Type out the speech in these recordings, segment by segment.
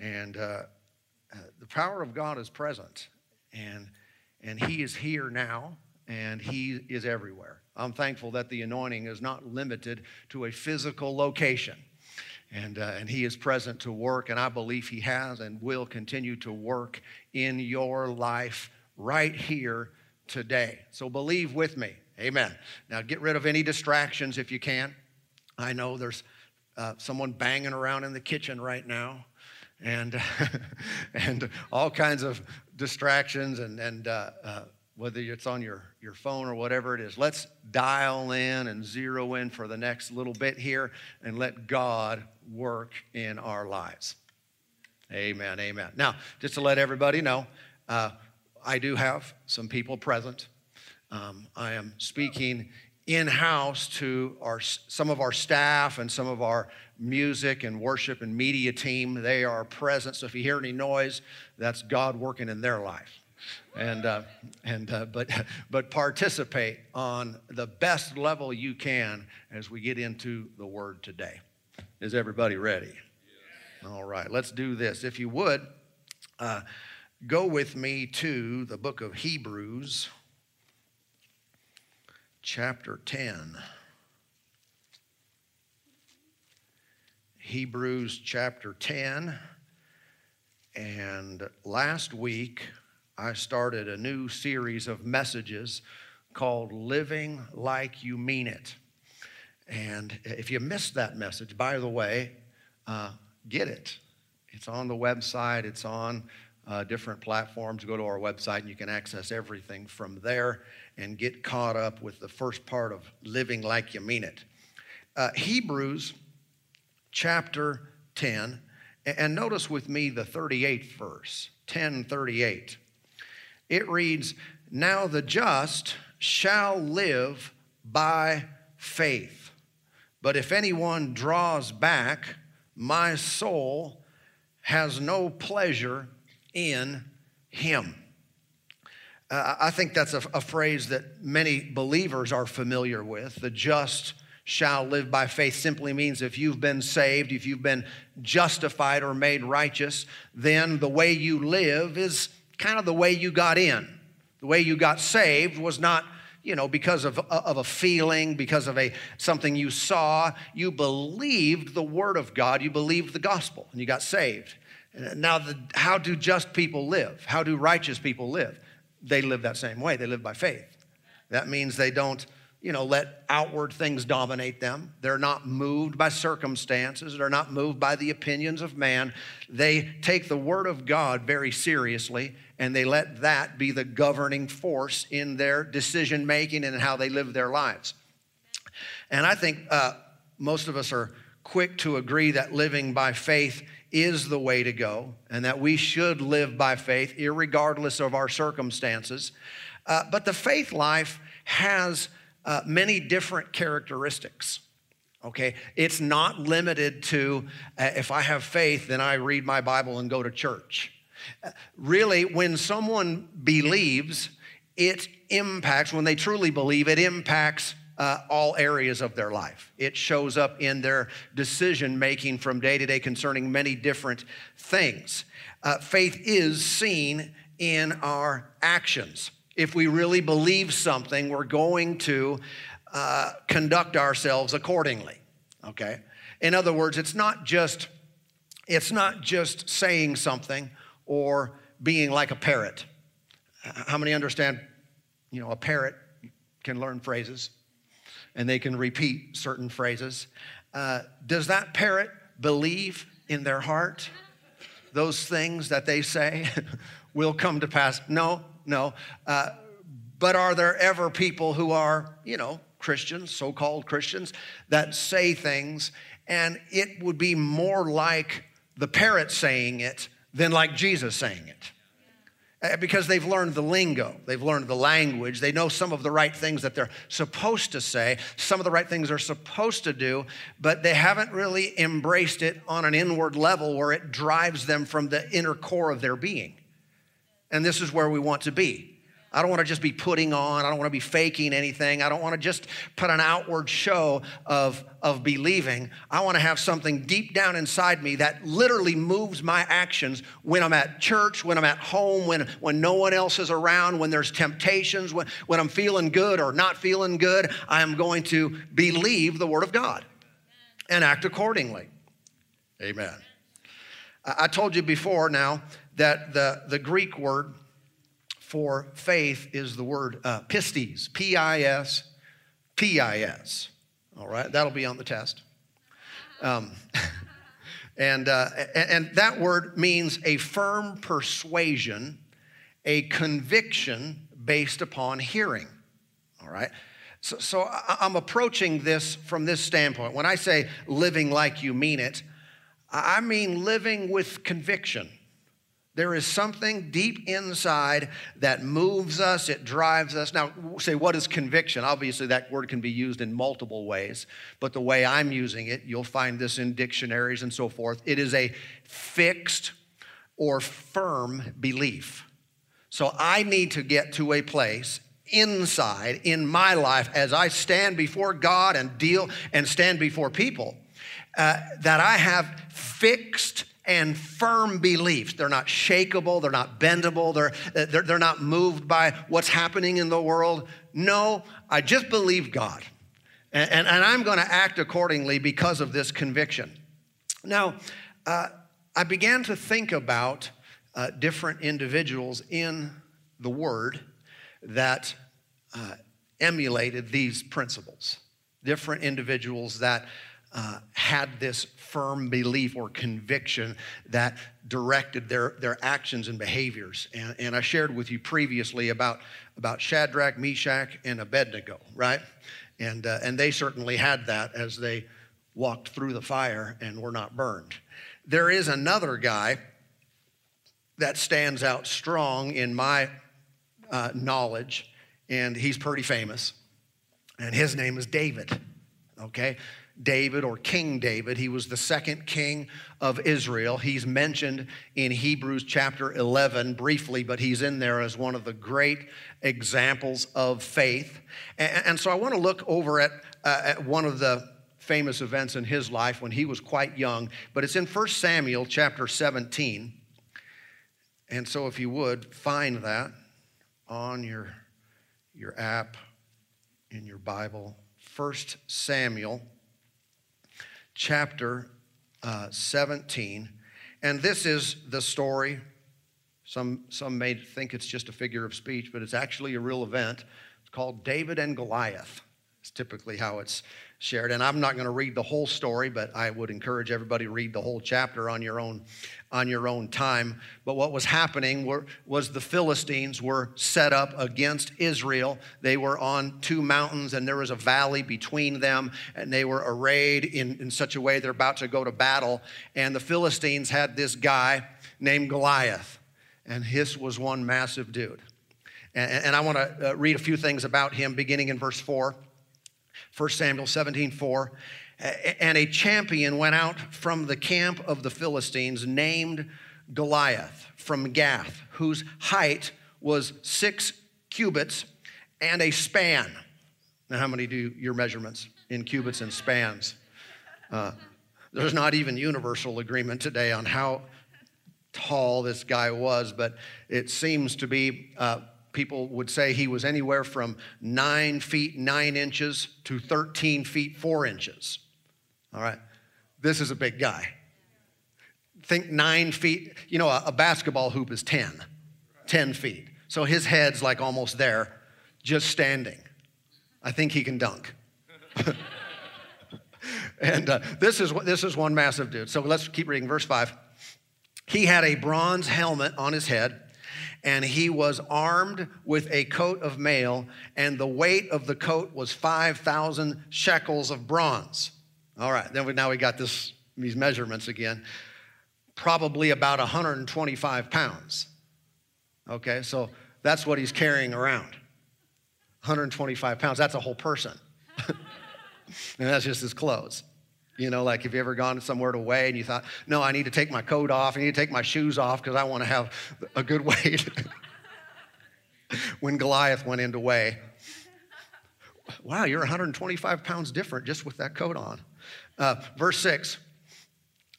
And uh, uh, the power of God is present, and, and He is here now, and He is everywhere. I'm thankful that the anointing is not limited to a physical location. And, uh, and he is present to work, and I believe he has and will continue to work in your life right here today. So believe with me. Amen. Now get rid of any distractions if you can. I know there's uh, someone banging around in the kitchen right now and, and all kinds of distractions and, and uh, uh, whether it's on your, your phone or whatever it is. Let's dial in and zero in for the next little bit here and let God work in our lives. Amen, amen. Now, just to let everybody know, uh, I do have some people present. Um, I am speaking in house to our, some of our staff and some of our music and worship and media team. They are present. So if you hear any noise, that's God working in their life. And, uh, and uh, but, but participate on the best level you can as we get into the word today. Is everybody ready? All right, let's do this. If you would, uh, go with me to the book of Hebrews chapter 10. Hebrews chapter 10. And last week, I started a new series of messages called Living Like You Mean It. And if you missed that message, by the way, uh, get it. It's on the website, it's on uh, different platforms. Go to our website and you can access everything from there and get caught up with the first part of living like you mean it. Uh, Hebrews chapter 10, and notice with me the 38th verse, 1038. It reads, Now the just shall live by faith. But if anyone draws back, my soul has no pleasure in him. Uh, I think that's a, a phrase that many believers are familiar with. The just shall live by faith simply means if you've been saved, if you've been justified or made righteous, then the way you live is kind of the way you got in. The way you got saved was not you know because of, of a feeling because of a something you saw you believed the word of god you believed the gospel and you got saved now, the, how do just people live? How do righteous people live? They live that same way. They live by faith. That means they don't, you know, let outward things dominate them. They're not moved by circumstances. They're not moved by the opinions of man. They take the word of God very seriously and they let that be the governing force in their decision making and how they live their lives. And I think uh, most of us are quick to agree that living by faith is the way to go and that we should live by faith, regardless of our circumstances. Uh, but the faith life has uh, many different characteristics. Okay, it's not limited to uh, if I have faith, then I read my Bible and go to church. Uh, really, when someone believes, it impacts, when they truly believe, it impacts uh, all areas of their life. It shows up in their decision making from day to day concerning many different things. Uh, faith is seen in our actions. If we really believe something, we're going to uh, conduct ourselves accordingly. Okay. In other words, it's not just it's not just saying something or being like a parrot. How many understand? You know, a parrot can learn phrases and they can repeat certain phrases. Uh, does that parrot believe in their heart those things that they say will come to pass? No, no. Uh, but are there ever people who are, you know, Christians, so called Christians, that say things and it would be more like the parrot saying it than like Jesus saying it? Uh, because they've learned the lingo, they've learned the language, they know some of the right things that they're supposed to say, some of the right things they're supposed to do, but they haven't really embraced it on an inward level where it drives them from the inner core of their being. And this is where we want to be. I don't want to just be putting on. I don't want to be faking anything. I don't want to just put an outward show of, of believing. I want to have something deep down inside me that literally moves my actions when I'm at church, when I'm at home, when, when no one else is around, when there's temptations, when, when I'm feeling good or not feeling good. I am going to believe the Word of God and act accordingly. Amen. I told you before now that the, the Greek word for faith is the word uh, pistis, P I S, P I S. All right, that'll be on the test. Um, and, uh, and that word means a firm persuasion, a conviction based upon hearing. All right. So, so I'm approaching this from this standpoint. When I say living like you mean it, I mean living with conviction. There is something deep inside that moves us, it drives us. Now, say, what is conviction? Obviously, that word can be used in multiple ways, but the way I'm using it, you'll find this in dictionaries and so forth. It is a fixed or firm belief. So I need to get to a place inside in my life as I stand before God and deal and stand before people uh, that I have fixed and firm beliefs. They're not shakable, they're not bendable, they're, they're, they're not moved by what's happening in the world. No, I just believe God. And, and, and I'm going to act accordingly because of this conviction. Now, uh, I began to think about uh, different individuals in the Word that uh, emulated these principles, different individuals that uh, had this firm belief or conviction that directed their, their actions and behaviors. And, and I shared with you previously about, about Shadrach, Meshach, and Abednego, right? And, uh, and they certainly had that as they walked through the fire and were not burned. There is another guy that stands out strong in my uh, knowledge, and he's pretty famous. And his name is David, okay? David or King David. He was the second king of Israel. He's mentioned in Hebrews chapter 11 briefly, but he's in there as one of the great examples of faith. And, so I want to look over at, uh, at one of the famous events in his life when he was quite young, but it's in 1 Samuel chapter 17. And so if you would find that on your, your app in your Bible, 1 Samuel chapter uh, 17. And this is the story. Some, some may think it's just a figure of speech, but it's actually a real event. It's called David and Goliath. It's typically how it's shared. And I'm not going to read the whole story, but I would encourage everybody to read the whole chapter on your own on your own time. But what was happening were, was the Philistines were set up against Israel. They were on two mountains, and there was a valley between them, and they were arrayed in, in such a way they're about to go to battle. And the Philistines had this guy named Goliath, and his was one massive dude. And, and I want to uh, read a few things about him beginning in verse 4. 1 Samuel 17, 4. And a champion went out from the camp of the Philistines named Goliath from Gath, whose height was six cubits and a span. Now, how many do your measurements in cubits and spans? Uh, there's not even universal agreement today on how tall this guy was, but it seems to be uh, people would say he was anywhere from nine feet nine inches to 13 feet four inches. All right, this is a big guy. Think nine feet, you know, a, a basketball hoop is 10, 10 feet. So his head's like almost there, just standing. I think he can dunk. and uh, this, is, what this is one massive dude. So let's keep reading verse 5. He had a bronze helmet on his head and he was armed with a coat of mail, and the weight of the coat was 5,000 shekels of bronze. All right, then we, now we got this, these measurements again. Probably about 125 pounds. Okay, so that's what he's carrying around 125 pounds. That's a whole person. and that's just his clothes. You know, like have you ever gone somewhere to weigh and you thought, no, I need to take my coat off, I need to take my shoes off because I want to have a good weight. when Goliath went into weigh, Wow, you're 125 pounds different just with that coat on. Uh, verse 6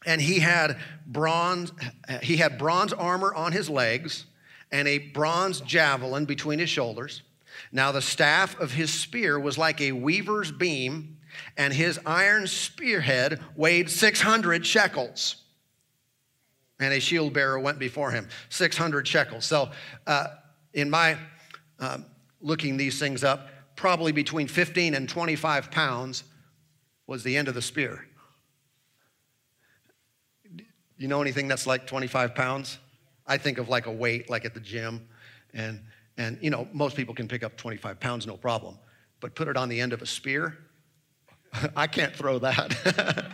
and he had bronze he had bronze armor on his legs and a bronze javelin between his shoulders now the staff of his spear was like a weaver's beam and his iron spearhead weighed 600 shekels and a shield bearer went before him 600 shekels so uh, in my uh, looking these things up probably between 15 and 25 pounds was the end of the spear you know anything that's like 25 pounds? I think of like a weight, like at the gym. And, and you know, most people can pick up 25 pounds, no problem. But put it on the end of a spear, I can't throw that.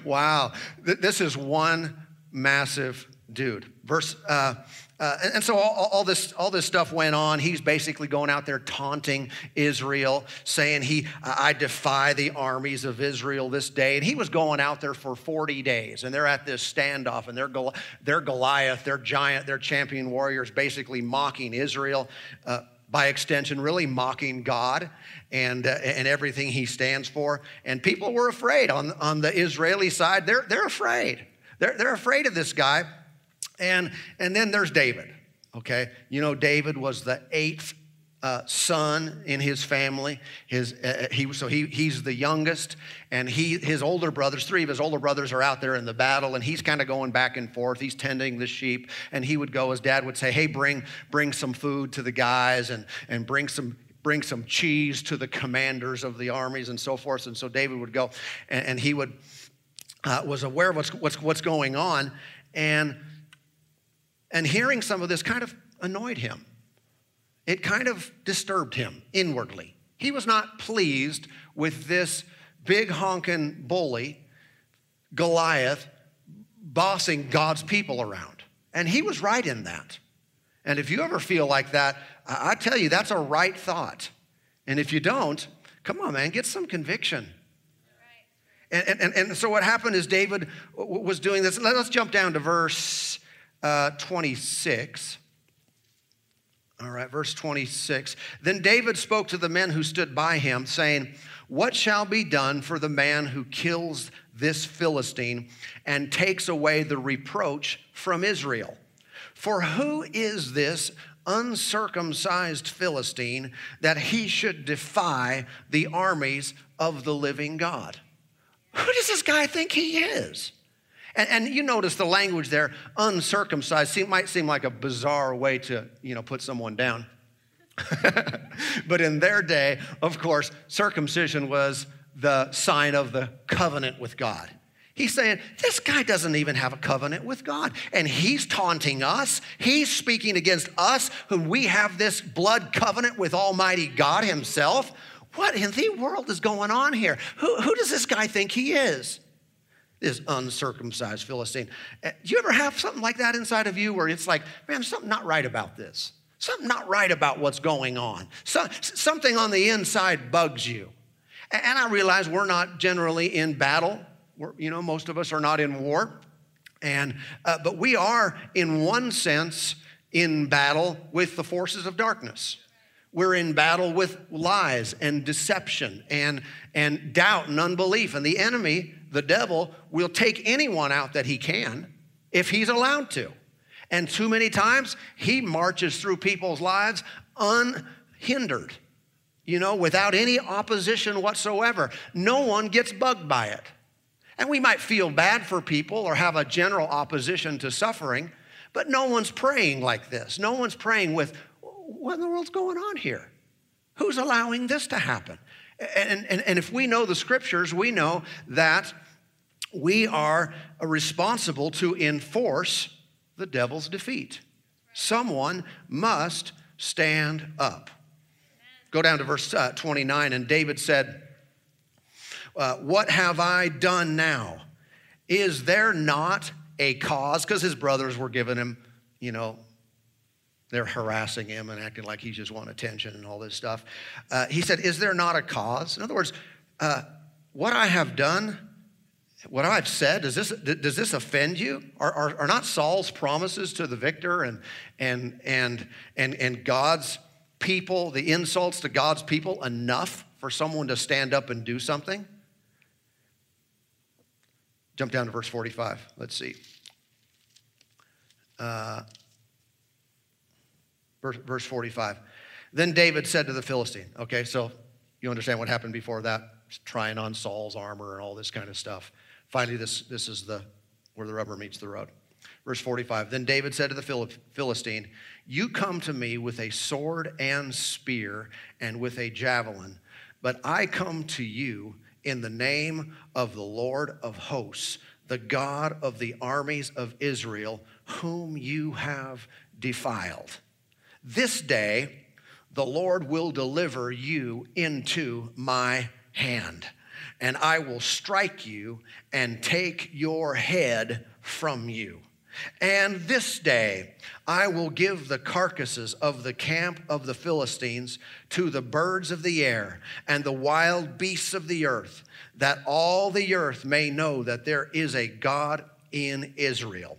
wow. This is one massive dude. Verse, uh, uh, and, and, so all, all, this, all this stuff went on. He's basically going out there taunting Israel, saying, he, I defy the armies of Israel this day. And he was going out there for 40 days, and they're at this standoff, and they're, Goli- they're Goliath, they're giant, they're champion warriors, basically mocking Israel. Uh, by extension, really mocking God and, uh, and everything he stands for. And people were afraid on, on the Israeli side. They're, they're afraid. They're, they're afraid of this guy. And, and then there's David, okay? You know, David was the eighth uh, son in his family. His, uh, uh, he, so he, he's the youngest, and he, his older brothers, three of his older brothers are out there in the battle, and he's kind of going back and forth. He's tending the sheep, and he would go, his dad would say, Hey, bring, bring some food to the guys, and, and bring some bring some cheese to the commanders of the armies and so forth. And so David would go, and, and he would uh, was aware of what's, what's, what's going on. And and hearing some of this kind of annoyed him. It kind of disturbed him inwardly. He was not pleased with this big honking bully, Goliath, bossing God's people around. And he was right in that. And if you ever feel like that, I tell you, that's a right thought. And if you don't, come on, man, get some conviction. And, and, and so what happened is David was doing this. Let's jump down to verse uh, 26. All right, verse 26. Then David spoke to the men who stood by him, saying, What shall be done for the man who kills this Philistine and takes away the reproach from Israel? For who is this uncircumcised Philistine that he should defy the armies of the living God? Who does this guy think he is? And, and, you notice the language there, uncircumcised, seem, might seem like a bizarre way to, you know, put someone down. but in their day, of course, circumcision was the sign of the covenant with God. He's saying, this guy doesn't even have a covenant with God. And he's taunting us. He's speaking against us, whom we have this blood covenant with Almighty God Himself. What in the world is going on here? Who, who does this guy think he is? This uncircumcised Philistine. Uh, do you ever have something like that inside of you where it's like, man, something not right about this? Something not right about what's going on. So, something on the inside bugs you. And I realize we're not generally in battle. We're, you know, most of us are not in war. And, uh, but we are, in one sense, in battle with the forces of darkness. We're in battle with lies and deception and, and doubt and unbelief. And the enemy the devil will take anyone out that he can if he's allowed to. And too many times, he marches through people's lives unhindered, you know, without any opposition whatsoever. No one gets bugged by it. And we might feel bad for people or have a general opposition to suffering, but no one's praying like this. No one's praying with, what in the world's going on here? Who's allowing this to happen? And, and, and if we know the scriptures, we know that we are responsible to enforce the devil's defeat. Someone must stand up. Go down to verse uh, 29, and David said, uh, What have I done now? Is there not a cause? Because his brothers were giving him, you know, they're harassing him and acting like he just want attention and all this stuff. Uh, he said, Is there not a cause? In other words, uh, what I have done, what I've said, does this, does this offend you? Are, are, are not Saul's promises to the victor and, and, and, and, and God's people, the insults to God's people, enough for someone to stand up and do something? Jump down to verse 45. Let's see. Uh, verse, verse 45. Then David said to the Philistine, okay, so you understand what happened before that? Trying on Saul's armor and all this kind of stuff. Finally, this, this is the where the rubber meets the road. Verse 45 Then David said to the Philistine, You come to me with a sword and spear and with a javelin, but I come to you in the name of the Lord of hosts, the God of the armies of Israel, whom you have defiled. This day the Lord will deliver you into my hand, and I will strike you and take your head from you. And this day I will give the carcasses of the camp of the Philistines to the birds of the air and the wild beasts of the earth, that all the earth may know that there is a God in Israel.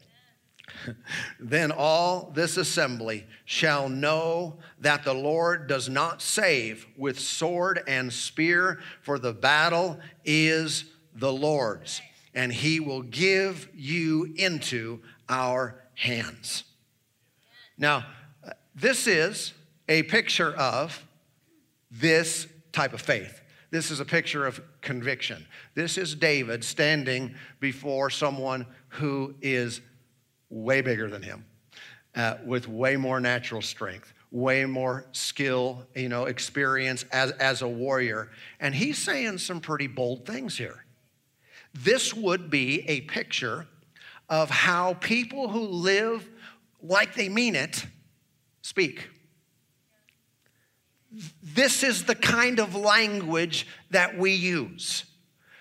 then all this assembly shall know that the Lord does not save with sword and spear, for the battle is the Lord's, and he will give you into our hands. Now, this is a picture of this type of faith. This is a picture of conviction. This is David standing before someone who is way bigger than him, uh, with way more natural strength, way more skill, you know, experience as, as a warrior. And he's saying some pretty bold things here. This would be a picture of how people who live like they mean it speak. This is the kind of language that we use.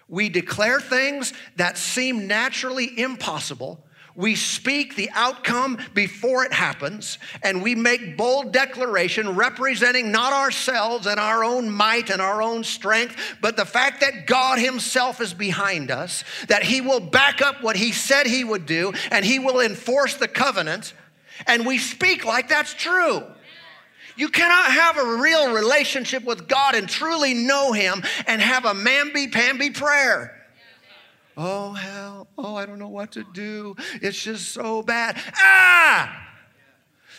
We declare things that seem naturally impossible we speak the outcome before it happens, and we make bold declaration representing not ourselves and our own might and our own strength, but the fact that God Himself is behind us, that He will back up what He said He would do, and He will enforce the covenant, and we speak like that's true. You cannot have a real relationship with God and truly know Him and have a mamby pamby prayer. Oh, hell. Oh, I don't know what to do. It's just so bad. Ah!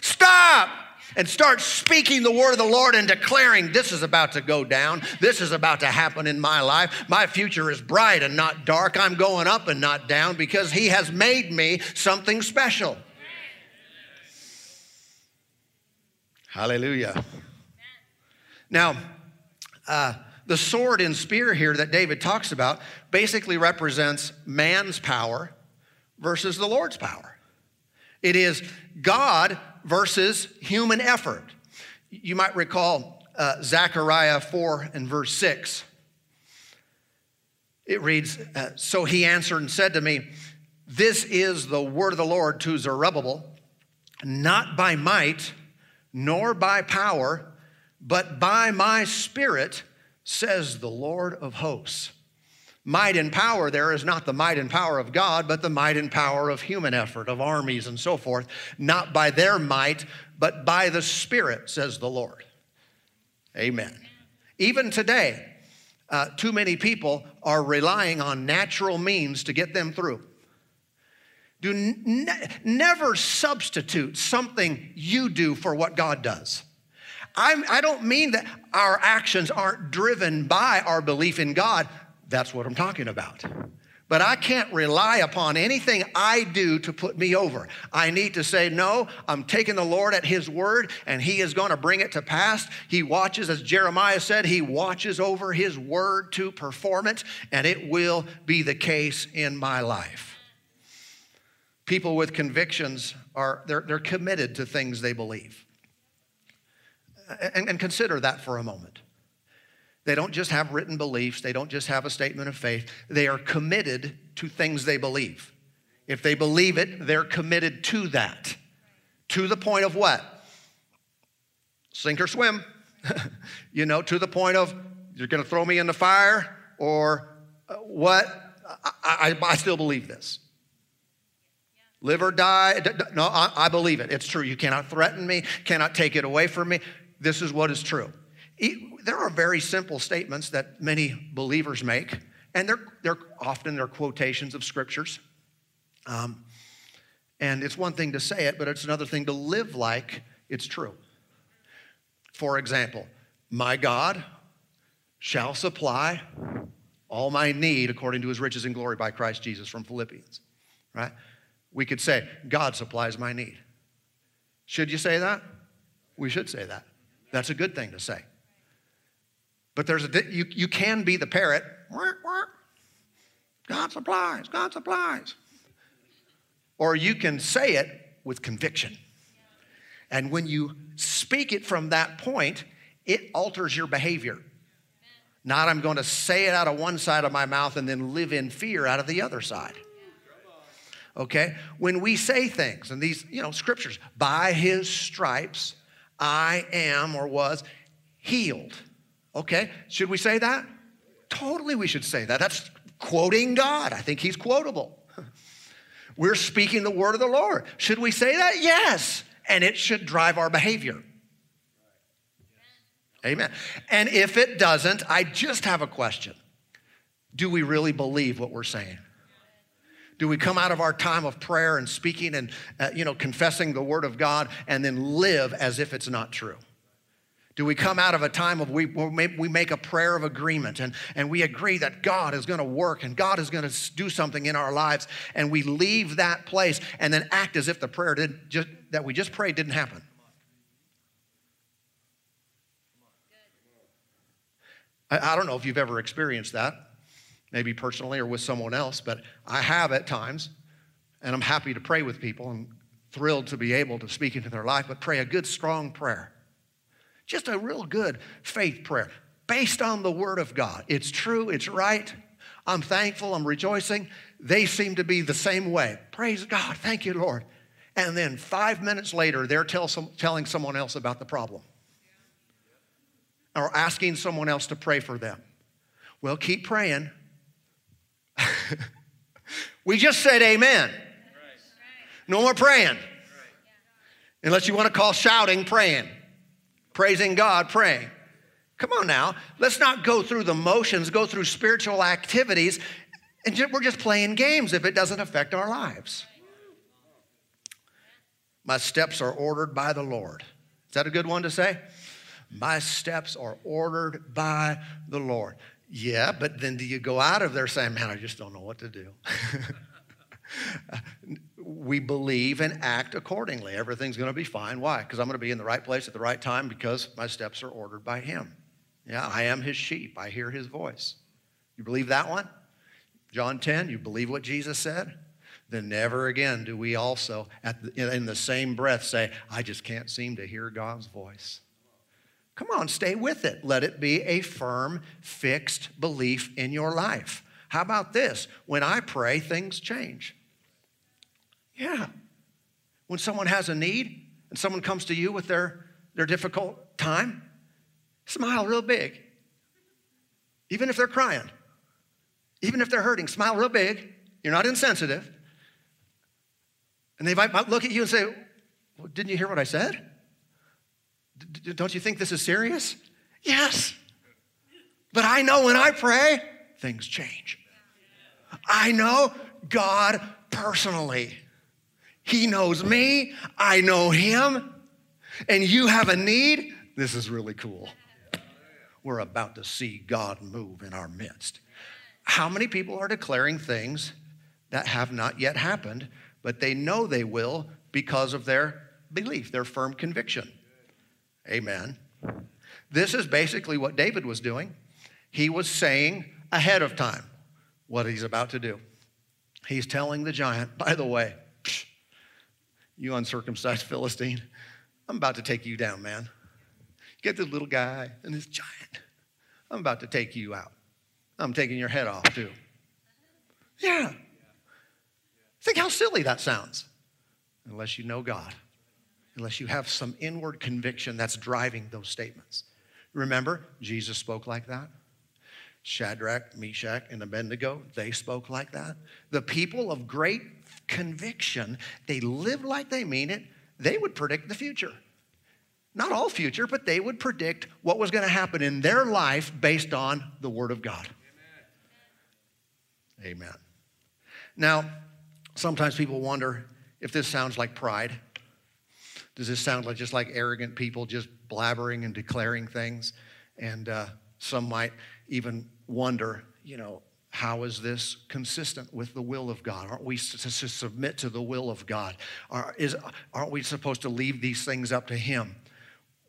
Stop! And start speaking the word of the Lord and declaring, This is about to go down. This is about to happen in my life. My future is bright and not dark. I'm going up and not down because He has made me something special. Hallelujah. Now, uh, the sword and spear here that David talks about basically represents man's power versus the Lord's power. It is God versus human effort. You might recall uh, Zechariah 4 and verse 6. It reads uh, So he answered and said to me, This is the word of the Lord to Zerubbabel, not by might nor by power, but by my spirit says the Lord of hosts. Might and power there is not the might and power of God, but the might and power of human effort, of armies and so forth, not by their might, but by the Spirit, says the Lord. Amen. Even today, uh, too many people are relying on natural means to get them through. Do ne- never substitute something you do for what God does. I'm, I do not mean that our actions aren't driven by our belief in God. That's what I'm talking about. But I can't rely upon anything I do to put me over. I need to say, no, I'm taking the Lord at His word and He is going to bring it to pass. He watches, as Jeremiah said, He watches over His word to perform it, and it will be the case in my life. People with convictions are they're, they're committed to things they believe and, and consider that for a moment. They don't just have written beliefs, they don't just have a statement of faith, they are committed to things they believe. If they believe it, they're committed to that. To the point of what? Sink or swim. you know, to the point of you're going to throw me in the fire or uh, what? I, I, I, still believe this. Live or die. No, I, I believe it. It's true. You cannot threaten me, cannot take it away from me this is what is true. There are very simple statements that many believers make, and they're, they're often they're quotations of scriptures. Um, and it's one thing to say it, but it's another thing to live like it's true. For example, my God shall supply all my need according to his riches and glory by Christ Jesus from Philippians, right? We could say, God supplies my need. Should you say that? We should say that. That's a good thing to say. But there's a, you, you can be the parrot. God supplies, God supplies. Or you can say it with conviction. And when you speak it from that point, it alters your behavior. Not I'm going to say it out of one side of my mouth and then live in fear out of the other side. Okay? When we say things, and these, you know, scriptures, by his stripes I am or was healed. Okay? Should we say that? Totally, we should say that. That's quoting God. I think he's quotable. We're speaking the word of the Lord. Should we say that? Yes. And it should drive our behavior. Amen. And if it doesn't, I just have a question. Do we really believe what we're saying? Do we come out of our time of prayer and speaking and uh, you know confessing the word of God and then live as if it's not true? Do we come out of a time of we, we make a prayer of agreement and, and we agree that God is going to work and God is going to do something in our lives and we leave that place and then act as if the prayer did just, that we just prayed didn't happen? I, I don't know if you've ever experienced that, maybe personally or with someone else, but I have at times, and I'm happy to pray with people and thrilled to be able to speak into their life, but pray a good, strong prayer. Just a real good faith prayer based on the Word of God. It's true, it's right. I'm thankful, I'm rejoicing. They seem to be the same way. Praise God, thank you, Lord. And then five minutes later, they're tell some, telling someone else about the problem or asking someone else to pray for them. Well, keep praying. we just said amen. No more praying. Unless you want to call shouting praying, praising God, praying. Come on now. Let's not go through the motions, go through spiritual activities, and we're just playing games if it doesn't affect our lives. My steps are ordered by the Lord. Is that a good one to say? My steps are ordered by the Lord. Yeah, but then do you go out of there saying, man, I just don't know what to do? we believe and act accordingly. Everything's going to be fine. Why? Because I'm going to be in the right place at the right time because my steps are ordered by Him. Yeah, I am His sheep. I hear His voice. You believe that one? John 10, you believe what Jesus said? Then never again do we also, the, in the same breath, say, I just can't seem to hear God's voice. Come on, stay with it. Let it be a firm, fixed belief in your life. How about this? When I pray, things change. Yeah. When someone has a need and someone comes to you with their, their difficult time, smile real big. Even if they're crying, even if they're hurting, smile real big. You're not insensitive. And they might look at you and say, well, Didn't you hear what I said? Don't you think this is serious? Yes. But I know when I pray, things change. I know God personally. He knows me, I know Him, and you have a need. This is really cool. We're about to see God move in our midst. How many people are declaring things that have not yet happened, but they know they will because of their belief, their firm conviction? Amen. This is basically what David was doing. He was saying ahead of time what he's about to do. He's telling the giant, by the way, you uncircumcised Philistine, I'm about to take you down, man. Get this little guy and this giant. I'm about to take you out. I'm taking your head off, too. Yeah. Think how silly that sounds, unless you know God unless you have some inward conviction that's driving those statements. Remember, Jesus spoke like that. Shadrach, Meshach, and Abednego, they spoke like that. The people of great conviction, they live like they mean it, they would predict the future. not all future, but they would predict what was going to happen in their life based on the Word of God. Amen. Amen. Now, sometimes people wonder if this sounds like pride. Does this sound like just like arrogant people just blabbering and declaring things? And uh, some might even wonder, you know, how is this consistent with the will of God? Aren't we to submit to the will of God? Are, is, aren't we supposed to leave these things up to Him?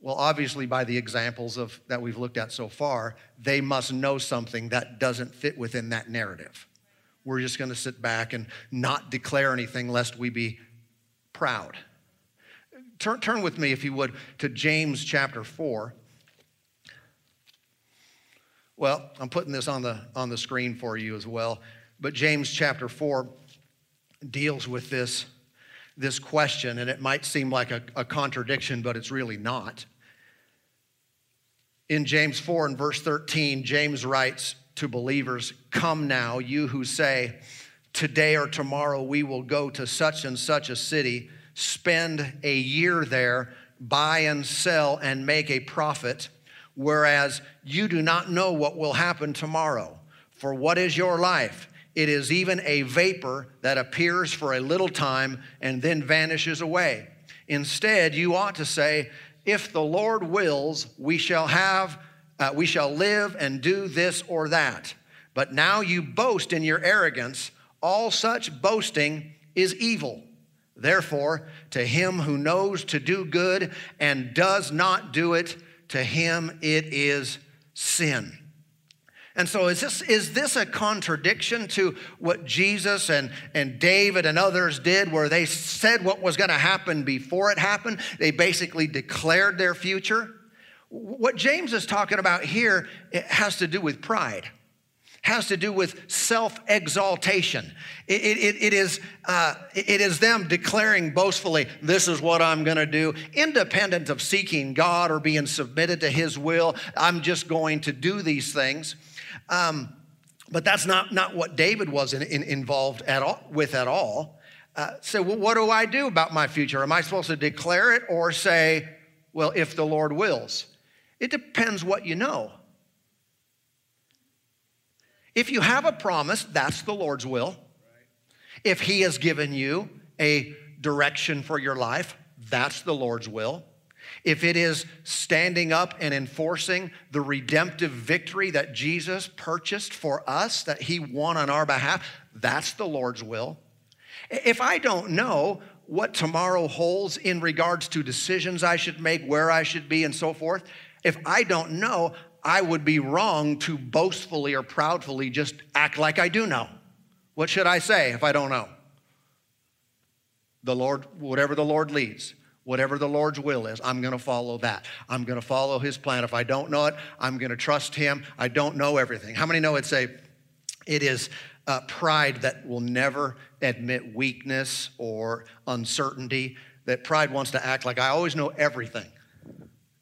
Well, obviously, by the examples of, that we've looked at so far, they must know something that doesn't fit within that narrative. We're just going to sit back and not declare anything lest we be proud. Turn, turn with me, if you would, to James chapter 4. Well, I'm putting this on the, on the screen for you as well. But James chapter 4 deals with this, this question, and it might seem like a, a contradiction, but it's really not. In James 4 and verse 13, James writes to believers, Come now, you who say, Today or tomorrow we will go to such and such a city, spend a year there, buy and sell, and make a profit whereas you do not know what will happen tomorrow. For what is your life? It is even a vapor that appears for a little time and then vanishes away. Instead, you ought to say, If the Lord wills, we shall have, uh, we shall live and do this or that. But now you boast in your arrogance. All such boasting is evil. Therefore, to him who knows to do good and does not do it, to him it is sin. And so, is this, is this a contradiction to what Jesus and, and David and others did, where they said what was going to happen before it happened? They basically declared their future. What James is talking about here it has to do with pride has to do with self exaltation. It, it, it, is, uh, it is them declaring boastfully, This is what I'm going to do, independent of seeking God or being submitted to His will. I'm just going to do these things. Um, but that's not, not what David was in, in, involved at all, with at all. Uh, so, well, what do I do about my future? Am I supposed to declare it or say, well, if the Lord wills? It depends what you know. If you have a promise, that's the Lord's will. If He has given you a direction for your life, that's the Lord's will. If it is standing up and enforcing the redemptive victory that Jesus purchased for us, that He won on our behalf, that's the Lord's will. If I don't know what tomorrow holds in regards to decisions I should make, where I should be, and so forth, if I don't know, I would be wrong to boastfully or proudfully just act like I do know. What should I say if I don't know? The Lord, whatever the Lord leads, whatever the Lord's will is, I'm going to follow that. I'm going to follow His plan. If I don't know it, I'm going to trust Him. I don't know everything. How many know it's a, it is uh, pride that will never admit weakness or uncertainty? That pride wants to act like I always know everything.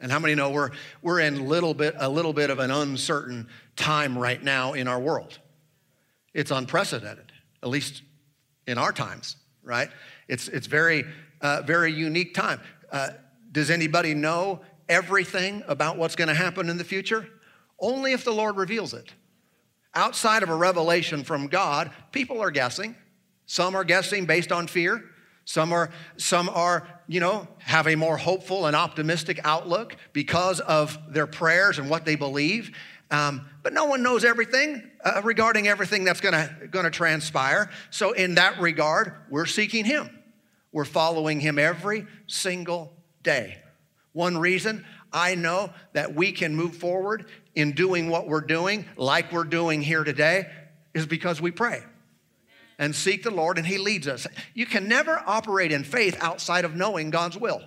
And how many know we're, we're in little bit, a little bit of an uncertain time right now in our world? It's unprecedented, at least in our times, right? It's, it's very, uh, very unique time. Uh, does anybody know everything about what's going to happen in the future? Only if the Lord reveals it. Outside of a revelation from God, people are guessing. Some are guessing based on fear. Some are, some are, you know, have a more hopeful and optimistic outlook because of their prayers and what they believe. Um, but no one knows everything uh, regarding everything that's gonna, gonna transpire. So, in that regard, we're seeking Him. We're following Him every single day. One reason I know that we can move forward in doing what we're doing, like we're doing here today, is because we pray and seek the Lord, and He leads us. You can never operate in faith outside of knowing God's will.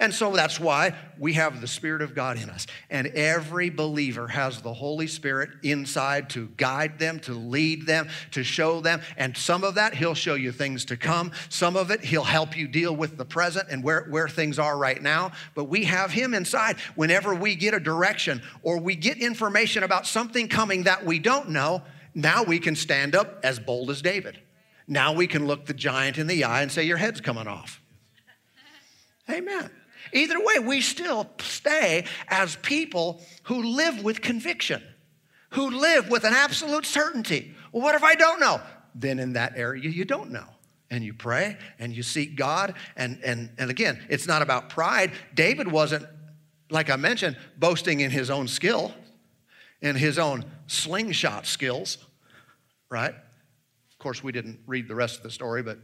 And so that's why we have the Spirit of God in us. And every believer has the Holy Spirit inside to guide them, to lead them, to show them. And some of that, He'll show you things to come. Some of it, He'll help you deal with the present and where, where things are right now. But we have Him inside. Whenever we get a direction or we get information about something coming that we don't know, now we can stand up as bold as David. Now we can look the giant in the eye and say, Your head's coming off. Amen. Either way, we still stay as people who live with conviction, who live with an absolute certainty. Well, what if I don't know? Then in that area, you don't know. And you pray and you seek God. And, and, and again, it's not about pride. David wasn't, like I mentioned, boasting in his own skill, in his own slingshot skills, right? Of course, we didn't read the rest of the story, but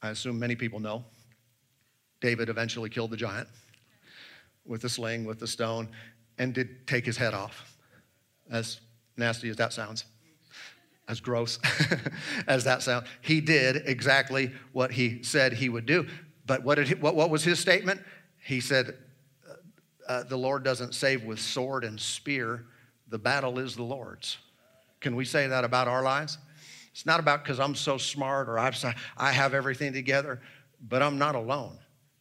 I assume many people know. David eventually killed the giant with the sling, with the stone, and did take his head off. As nasty as that sounds, as gross as that sounds, he did exactly what he said he would do. But what, did he, what, what was his statement? He said, uh, uh, The Lord doesn't save with sword and spear, the battle is the Lord's. Can we say that about our lives? It's not about because I'm so smart or I've, I have everything together, but I'm not alone.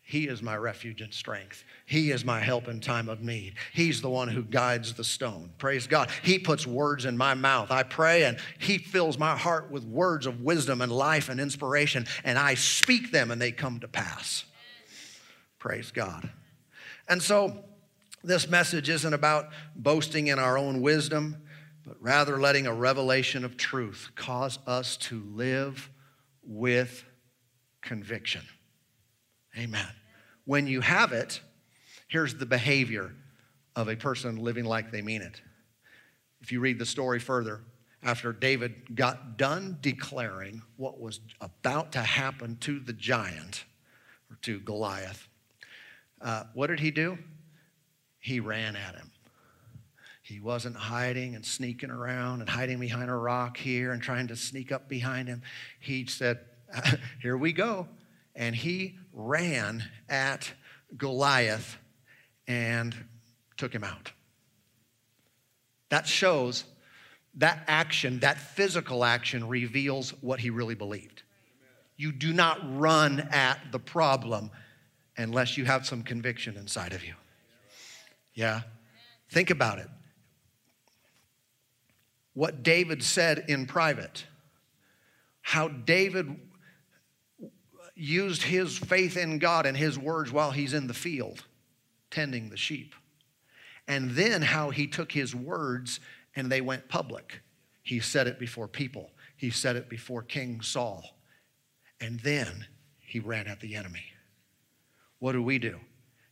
He is my refuge and strength. He is my help in time of need. He's the one who guides the stone. Praise God. He puts words in my mouth. I pray and He fills my heart with words of wisdom and life and inspiration, and I speak them and they come to pass. Praise God. And so, this message isn't about boasting in our own wisdom, but rather letting a revelation of truth cause us to live with conviction. Amen. When you have it, here's the behavior of a person living like they mean it. If you read the story further, after David got done declaring what was about to happen to the giant, or to Goliath, uh, what did he do? He ran at him. He wasn't hiding and sneaking around and hiding behind a rock here and trying to sneak up behind him. He said, Here we go and he ran at Goliath and took him out. That shows that action, that physical action, reveals what he really believed. You do not run at the problem unless you have some conviction inside of you. Yeah? Think about it. What David said in private, how David used his faith in God and his words while he's in the field tending the sheep. And then how he took his words and they went public. He said it before people, he said it before King Saul. And then he ran at the enemy. What do we do?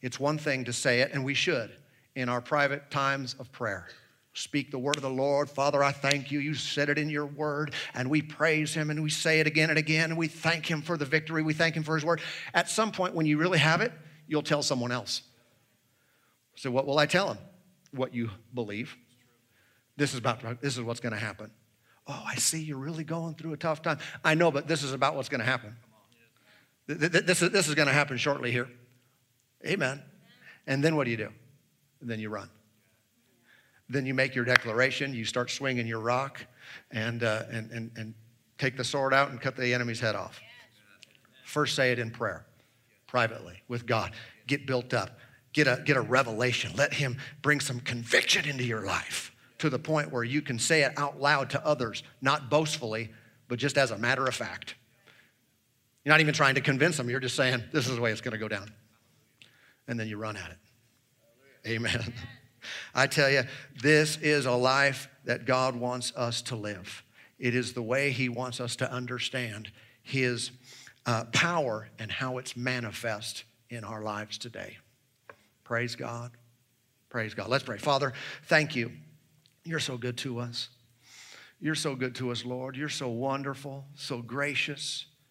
It's one thing to say it, and we should in our private times of prayer speak the word of the Lord. Father, I thank you. You said it in your word, and we praise him and we say it again and again, and we thank him for the victory. We thank him for his word. At some point, when you really have it, you'll tell someone else. So, what will I tell them? What you believe. This is about this is what's going to happen. Oh, I see you're really going through a tough time. I know, but this is about what's going to happen. This is, this is going to happen shortly here. Amen. And then what do you do? And then you run. Then you make your declaration, you start swinging your rock, and, uh, and, and, and take the sword out and cut the enemy's head off. First, say it in prayer, privately, with God. Get built up, get a, get a revelation. Let Him bring some conviction into your life to the point where you can say it out loud to others, not boastfully, but just as a matter of fact. You're not even trying to convince them, you're just saying, this is the way it's going to go down. And then you run at it. Amen. I tell you, this is a life that God wants us to live. It is the way He wants us to understand His uh, power and how it's manifest in our lives today. Praise God. Praise God. Let's pray. Father, thank you. You're so good to us. You're so good to us, Lord. You're so wonderful, so gracious.